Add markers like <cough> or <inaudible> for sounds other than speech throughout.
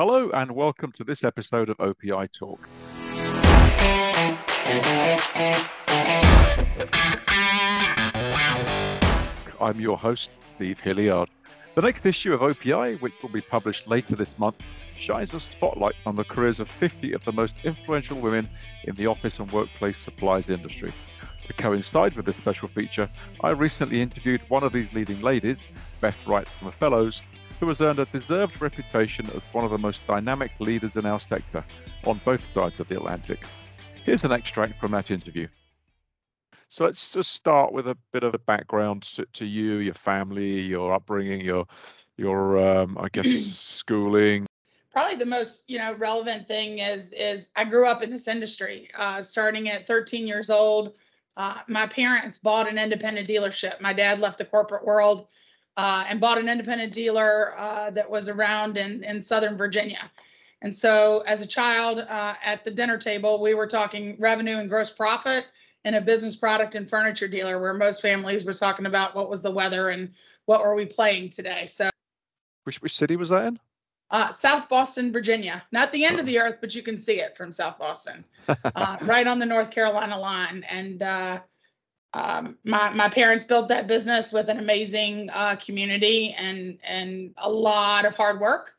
Hello, and welcome to this episode of OPI Talk. I'm your host, Steve Hilliard. The next issue of OPI, which will be published later this month, shines a spotlight on the careers of 50 of the most influential women in the office and workplace supplies industry. To coincide with this special feature, I recently interviewed one of these leading ladies, Beth Wright from the Fellowes, who has earned a deserved reputation as one of the most dynamic leaders in our sector on both sides of the Atlantic. Here's an extract from that interview. So let's just start with a bit of a background to, to you, your family, your upbringing, your your um, I guess <clears throat> schooling. Probably the most you know relevant thing is is I grew up in this industry, uh, starting at 13 years old. Uh, my parents bought an independent dealership. My dad left the corporate world uh, and bought an independent dealer uh, that was around in in Southern Virginia. And so, as a child uh, at the dinner table, we were talking revenue and gross profit in a business product and furniture dealer where most families were talking about what was the weather and what were we playing today. So, which which city was that in? Uh, South Boston, Virginia. Not the end of the earth, but you can see it from South Boston, <laughs> uh, right on the North Carolina line. And uh, um, my my parents built that business with an amazing uh, community and and a lot of hard work.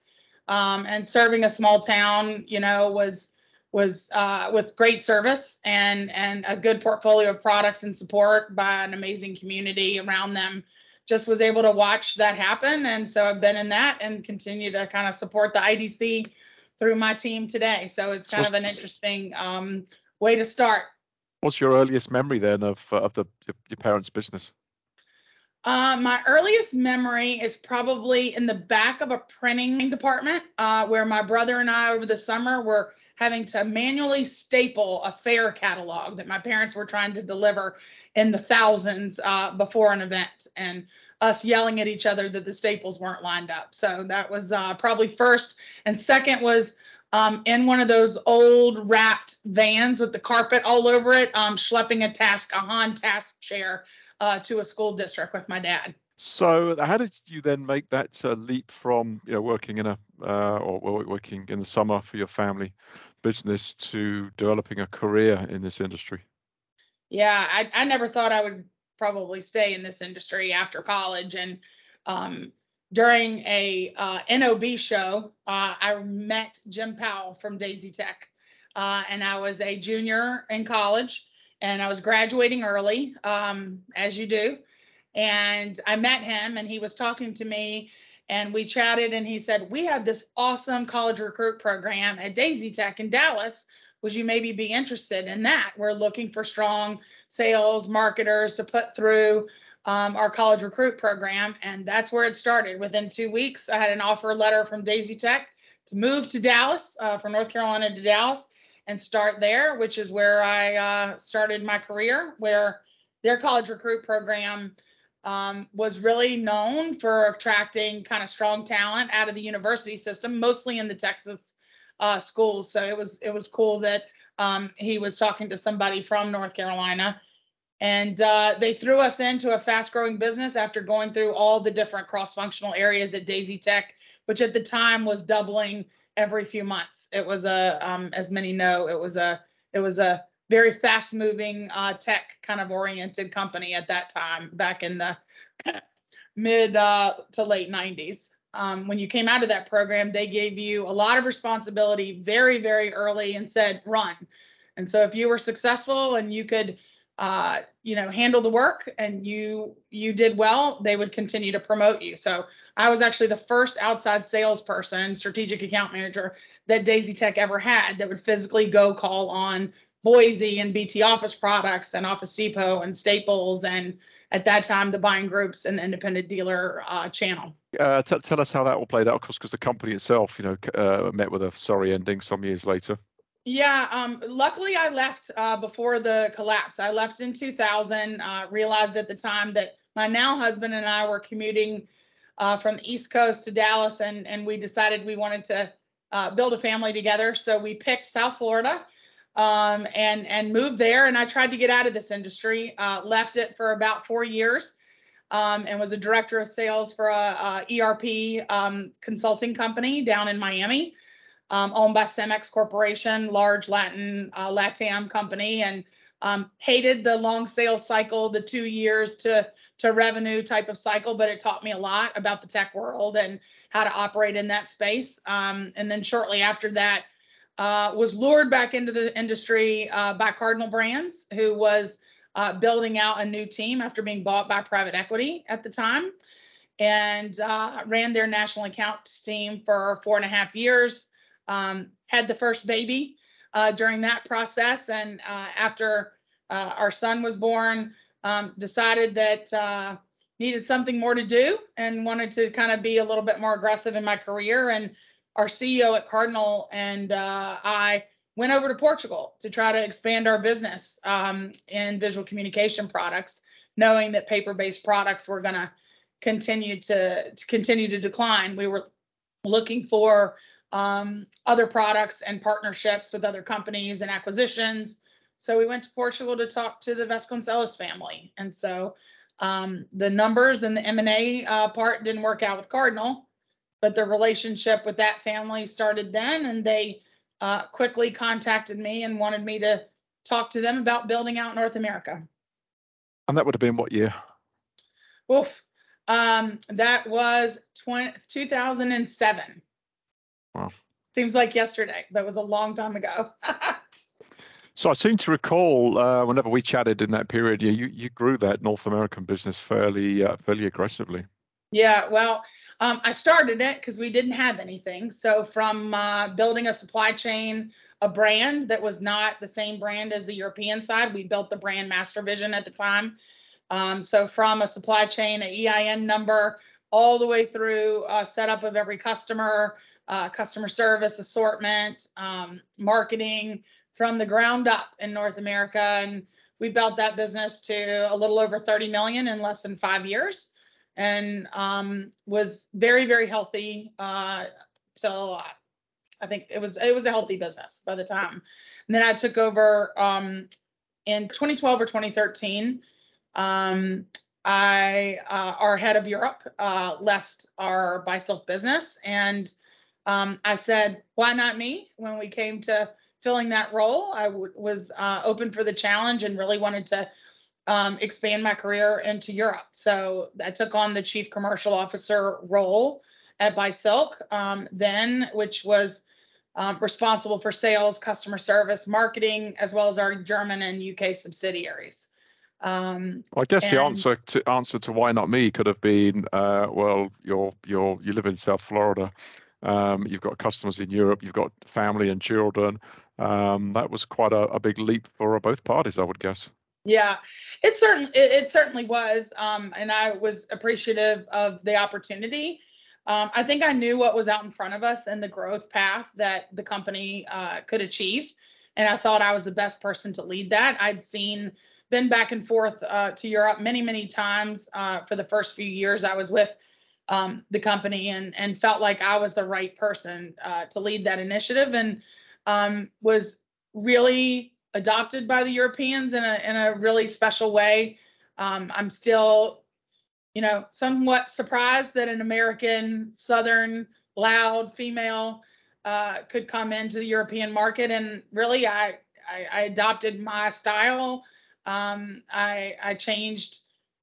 Um, and serving a small town, you know, was was uh, with great service and and a good portfolio of products and support by an amazing community around them. Just was able to watch that happen, and so I've been in that and continue to kind of support the IDC through my team today. So it's kind of an interesting um, way to start. What's your earliest memory then of uh, of the your parents' business? Uh, my earliest memory is probably in the back of a printing department uh, where my brother and I over the summer were having to manually staple a fair catalog that my parents were trying to deliver in the thousands uh, before an event and us yelling at each other that the staples weren't lined up. So that was uh, probably first. And second was um, in one of those old wrapped vans with the carpet all over it, um, schlepping a task, a HON task chair uh, to a school district with my dad. So, how did you then make that uh, leap from you know working in a uh, or working in the summer for your family business to developing a career in this industry? Yeah, I, I never thought I would probably stay in this industry after college, and um, during a uh, NOB show, uh, I met Jim Powell from Daisytek, uh, and I was a junior in college, and I was graduating early, um, as you do and I met him and he was talking to me and we chatted and he said, We have this awesome college recruit program at Daisytek in Dallas. Would you maybe be interested in that? We're looking for strong sales marketers to put through um, our college recruit program. And that's where it started. Within two weeks, I had an offer letter from Daisytek to move to Dallas, uh, from North Carolina to Dallas, and start there, which is where I uh, started my career, where their college recruit program um, was really known for attracting kind of strong talent out of the university system, mostly in the Texas uh, schools. So it was it was cool that um, he was talking to somebody from North Carolina, and uh, they threw us into a fast-growing business after going through all the different cross-functional areas at Daisytek, which at the time was doubling every few months. It was a, um, as many know, it was a it was a very fast moving uh, tech kind of oriented company at that time back in the <coughs> mid uh, to late 90s. Um, when you came out of that program, they gave you a lot of responsibility very, very early and said, run. And so if you were successful and you could, uh, you know, handle the work and you you did well, they would continue to promote you. So I was actually the first outside salesperson, strategic account manager that Daisytek ever had that would physically go call on Boise and BT Office products and Office Depot and Staples and at that time the buying groups and the independent dealer uh, channel. Uh, t- tell us how that all played out, of course, because the company itself, you know, uh, met with a sorry ending some years later. Yeah, um, luckily I left uh, before the collapse. I left in 2000. Uh, realized at the time that my now husband and I were commuting uh, from the East Coast to Dallas, and and we decided we wanted to build a family together. So we picked South Florida um, and and moved there. And I tried to get out of this industry. Uh, left it for about four years, um, and was a director of sales for a, a ERP um, consulting company down in Miami. Um, owned by Cemex Corporation, large Latin uh, LATAM company, and um, hated the long sales cycle, the two years to to revenue type of cycle, but it taught me a lot about the tech world and how to operate in that space. Um, and then shortly after that, uh, was lured back into the industry uh, by Cardinal Brands, who was uh, building out a new team after being bought by private equity at the time, and uh, ran their national accounts team for four and a half years. Um, had the first baby uh, during that process. And uh, after uh, our son was born, um, decided that uh, needed something more to do and wanted to kind of be a little bit more aggressive in my career. And our CEO at Cardinal and uh, I went over to Portugal to try to expand our business um, in visual communication products, knowing that paper-based products were going to continue to continue to decline. We were looking for um, other products and partnerships with other companies and acquisitions. So we went to Portugal to talk to the Vasconcelos family. And so um, the numbers and the M&A uh, part didn't work out with Cardinal, but the relationship with that family started then. And they uh, quickly contacted me and wanted me to talk to them about building out North America. And that would have been what year? Oof. Um, that was 20, 2007. Wow. Seems like yesterday, but it was a long time ago. <laughs> so I seem to recall uh, whenever we chatted in that period, you you grew that North American business fairly uh, fairly aggressively. Yeah, well, um, I started it because we didn't have anything. So from uh, building a supply chain, a brand that was not the same brand as the European side, we built the brand Master Vision at the time. Um, so from a supply chain, an EIN number, all the way through uh, setup of every customer, uh, customer service, assortment, um, marketing from the ground up in North America. And we built that business to a little over 30 million in less than five years and um, was very, very healthy uh, till uh, I think it was it was a healthy business by the time. And then I took over um, in 2012 or 2013. Um, I uh, our head of Europe uh, left our Bi-silque business and um, I said, why not me? When we came to filling that role, I w- was uh, open for the challenge and really wanted to um, expand my career into Europe. So I took on the chief commercial officer role at Bi-silque um, then, which was um, responsible for sales, customer service, marketing, as well as our German and UK subsidiaries. Um, I guess and, the answer to answer to why not me could have been, uh, well, you're you're you live in South Florida. Um, you've got customers in Europe, you've got family and children. Um, that was quite a, a, big leap for both parties, I would guess. Yeah, it certainly it, it certainly was, um, and I was appreciative of the opportunity. Um, I think I knew what was out in front of us and the growth path that the company uh, could achieve, and I thought I was the best person to lead that. I'd seen been back and forth uh, to Europe many many times uh, for the first few years I was with um, the company and and felt like I was the right person uh, to lead that initiative and um, was really adopted by the Europeans in a in a really special way. Um, I'm still, you know, somewhat surprised that an American Southern loud female uh, could come into the European market, and really, I I, I adopted my style. Um, I I changed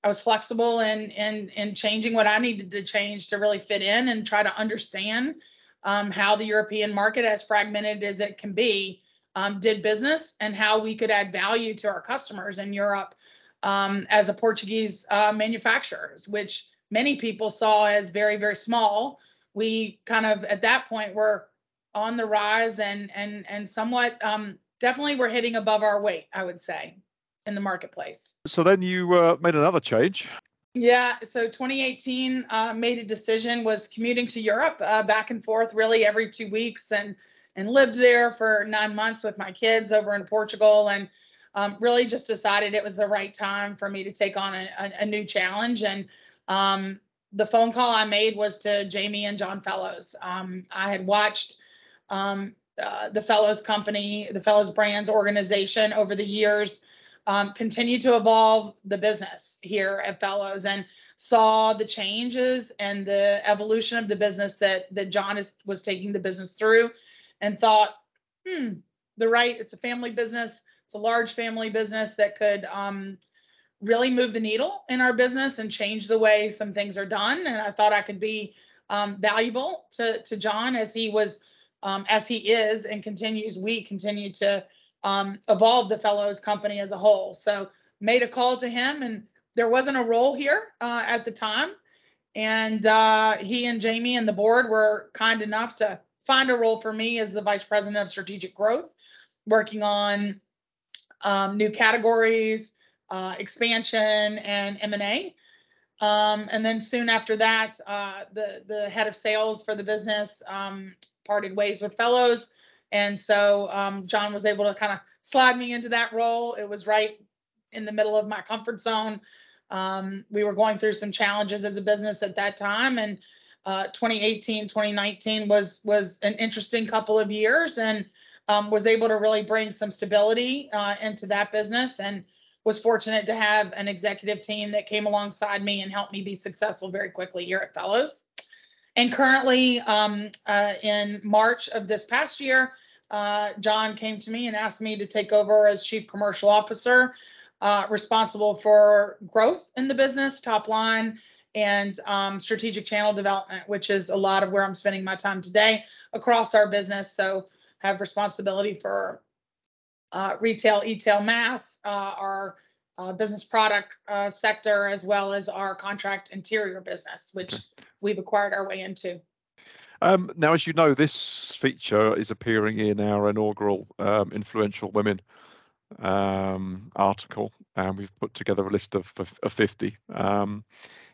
I was flexible in in in changing what I needed to change to really fit in and try to understand um, how the European market, as fragmented as it can be, um, did business and how we could add value to our customers in Europe um, as a Portuguese uh, manufacturers, which many people saw as very very small. We kind of at that point were on the rise and and and somewhat um, definitely were hitting above our weight, I would say in the marketplace. So then you uh, made another change. Yeah, so 2018 uh, made a decision was commuting to Europe uh, back and forth really every two weeks and and lived there for nine months with my kids over in Portugal and um, really just decided it was the right time for me to take on a, a, a new challenge and um, the phone call I made was to Jamie and John Fellowes. Um, I had watched um, uh, the Fellowes company, the Fellowes Brands organization over the years um, continue to evolve the business here at Fellowes and saw the changes and the evolution of the business that that John is, was taking the business through, and thought, hmm, the right, it's a family business. It's a large family business that could um, really move the needle in our business and change the way some things are done. And I thought I could be um, valuable to, to John as he was, um, as he is and continues, we continue to um, evolve the Fellowes company as a whole. So made a call to him and there wasn't a role here uh, at the time. And uh, he and Jamie and the board were kind enough to find a role for me as the vice president of strategic growth, working on um, new categories, uh, expansion, and M&A. Um, and then soon after that, uh, the the head of sales for the business um, parted ways with Fellowes, and so um, John was able to kind of slide me into that role. It was right in the middle of my comfort zone. Um, we were going through some challenges as a business at that time, and uh, 2018, 2019 was was an interesting couple of years, and um, was able to really bring some stability uh, into that business, and was fortunate to have an executive team that came alongside me and helped me be successful very quickly here at Fellowes. And currently, um, uh, in March of this past year, uh, John came to me and asked me to take over as Chief Commercial Officer uh, responsible for growth in the business, top line, and um, strategic channel development, which is a lot of where I'm spending my time today across our business. So have responsibility for uh, retail, e-tail, mass, uh, our uh, business product uh, sector, as well as our contract interior business, which we've acquired our way into. Um, now, as you know, this feature is appearing in our inaugural um, Influential Women um, article, and we've put together a list of, of, of 50. Um,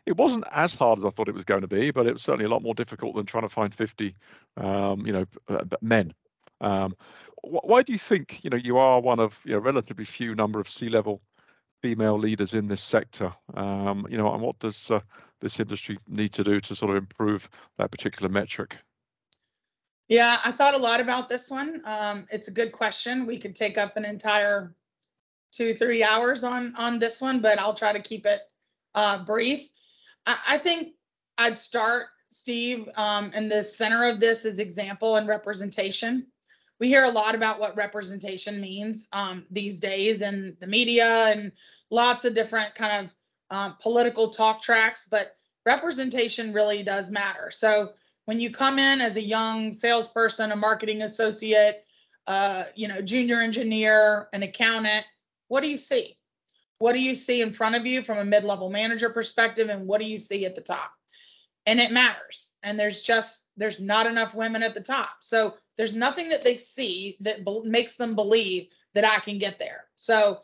it wasn't as hard as I thought it was going to be, but it was certainly a lot more difficult than trying to find 50, um, you know, uh, men. Um, wh- why do you think, you know, you are one of you know, relatively few number of C-level female leaders in this sector? Um, you know, and what does uh, this industry need to do to sort of improve that particular metric? Yeah, I thought a lot about this one. Um, it's a good question. We could take up an entire two, three hours on on this one, but I'll try to keep it uh, brief. I, I, think I'd start, Steve, um, in the center of this is example and representation. We hear a lot about what representation means um, these days in the media and lots of different kind of um, political talk tracks, but representation really does matter. So when you come in as a young salesperson, a marketing associate, uh, you know, junior engineer, an accountant, what do you see? What do you see in front of you from a mid-level manager perspective, and what do you see at the top? And it matters. And there's just there's not enough women at the top, so there's nothing that they see that be- makes them believe that I can get there. So,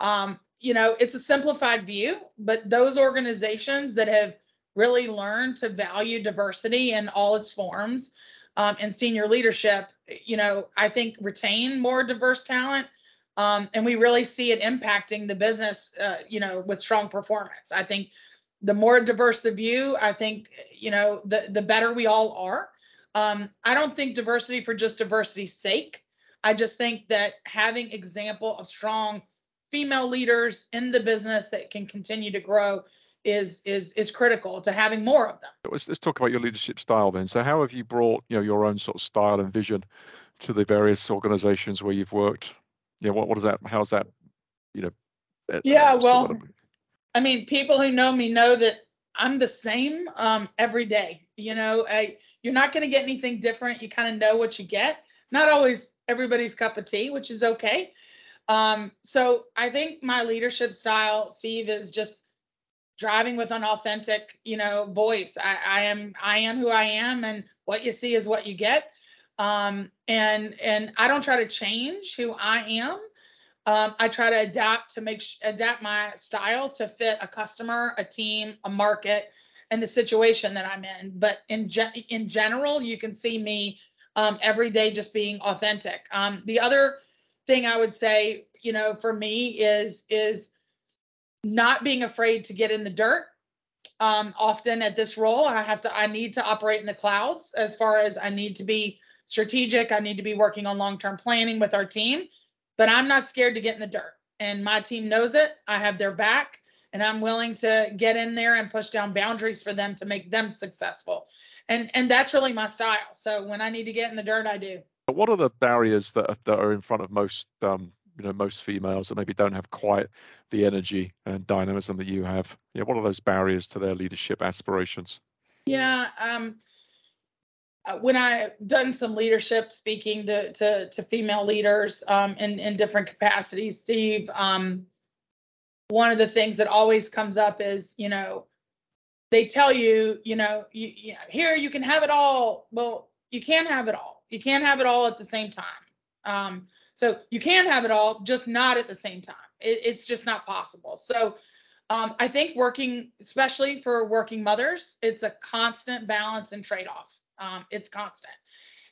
um, you know, it's a simplified view, but those organizations that have really learned to value diversity in all its forms um, and senior leadership, you know, I think retain more diverse talent. Um, and we really see it impacting the business, uh, you know, with strong performance. I think the more diverse the view, I think, you know, the, the better we all are. Um, I don't think diversity for just diversity's sake. I just think that having example of strong female leaders in the business that can continue to grow is is is critical to having more of them. Let's, let's talk about your leadership style then. So how have you brought you know your own sort of style and vision to the various organizations where you've worked? Yeah, what what is that? How's that? You know. Yeah, well, I mean, people who know me know that I'm the same um, every day. You know, I, you're not going to get anything different. You kind of know what you get. Not always everybody's cup of tea, which is okay. Um, so I think my leadership style, Steve, is just driving with an authentic, you know, voice. I, I am I am who I am, and what you see is what you get. Um, and and I don't try to change who I am. Um, I try to adapt to make adapt my style to fit a customer, a team, a market, and the situation that I'm in. But in ge- in general, you can see me um, every day just being authentic. Um, the other thing I would say, you know, for me is is not being afraid to get in the dirt. Um, often at this role, I have to, I need to operate in the clouds as far as I need to be strategic. I need to be working on long term planning with our team, but I'm not scared to get in the dirt. And my team knows it. I have their back, and I'm willing to get in there and push down boundaries for them to make them successful. And and that's really my style. So when I need to get in the dirt, I do. But what are the barriers that are, that are in front of most um, you know most females that maybe don't have quite the energy and dynamism that you have? Yeah, what are those barriers to their leadership aspirations? Yeah, um, when I've done some leadership speaking to to, to female leaders um, in in different capacities, Steve, um, one of the things that always comes up is you know they tell you you know you, you know, here you can have it all. Well, you can't have it all. You can't have it all at the same time. Um, so you can have it all, just not at the same time. It, it's just not possible. So um, I think working, especially for working mothers, it's a constant balance and trade off. Um, it's constant.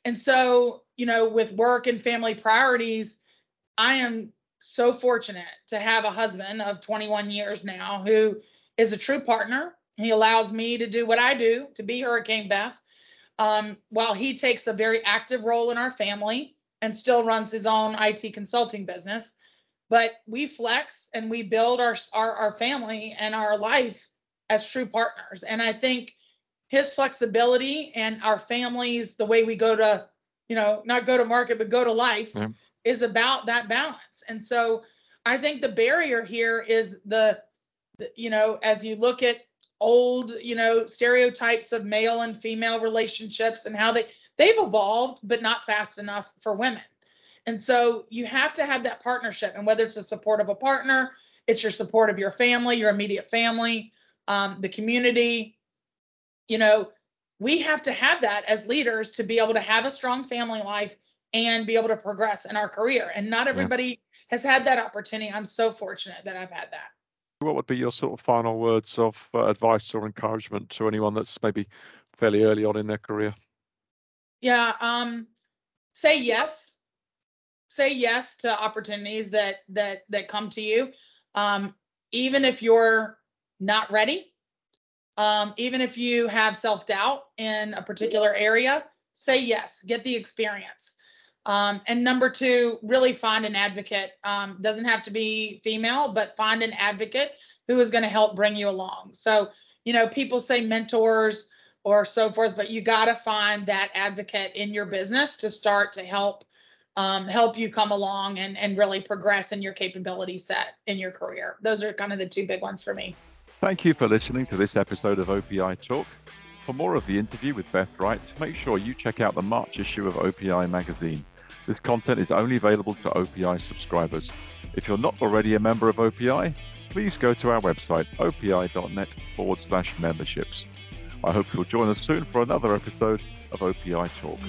And so, you know, with work and family priorities, I am so fortunate to have a husband of 21 years now who is a true partner. He allows me to do what I do to be Hurricane Beth, um, while he takes a very active role in our family and still runs his own IT consulting business. But we flex and we build our, our, our family and our life as true partners. And I think his flexibility and our families, the way we go to, you know, not go to market, but go to life yeah. is about that balance. And so I think the barrier here is the, the, you know, as you look at old, you know, stereotypes of male and female relationships and how they, they've evolved, but not fast enough for women. And so you have to have that partnership. And whether it's the support of a partner, it's your support of your family, your immediate family, um, the community. You know, we have to have that as leaders to be able to have a strong family life and be able to progress in our career. And not everybody yeah. has had that opportunity. I'm so fortunate that I've had that. What would be your sort of final words of uh, advice or encouragement to anyone that's maybe fairly early on in their career? Yeah, um, say yes. Say yes to opportunities that that that come to you, um, even if you're not ready. Um, even if you have self doubt in a particular area, say yes. Get the experience. Um, and number two, really find an advocate. Um, doesn't have to be female, but find an advocate who is going to help bring you along. So, you know, people say mentors or so forth, but you got to find that advocate in your business to start to help um, help you come along and, and really progress in your capability set in your career. Those are kind of the two big ones for me. Thank you for listening to this episode of OPI Talk. For more of the interview with Beth Wright, make sure you check out the March issue of OPI magazine. This content is only available to OPI subscribers. If you're not already a member of OPI, please go to our website, opi.net forward slash memberships. I hope you'll join us soon for another episode of OPI Talk.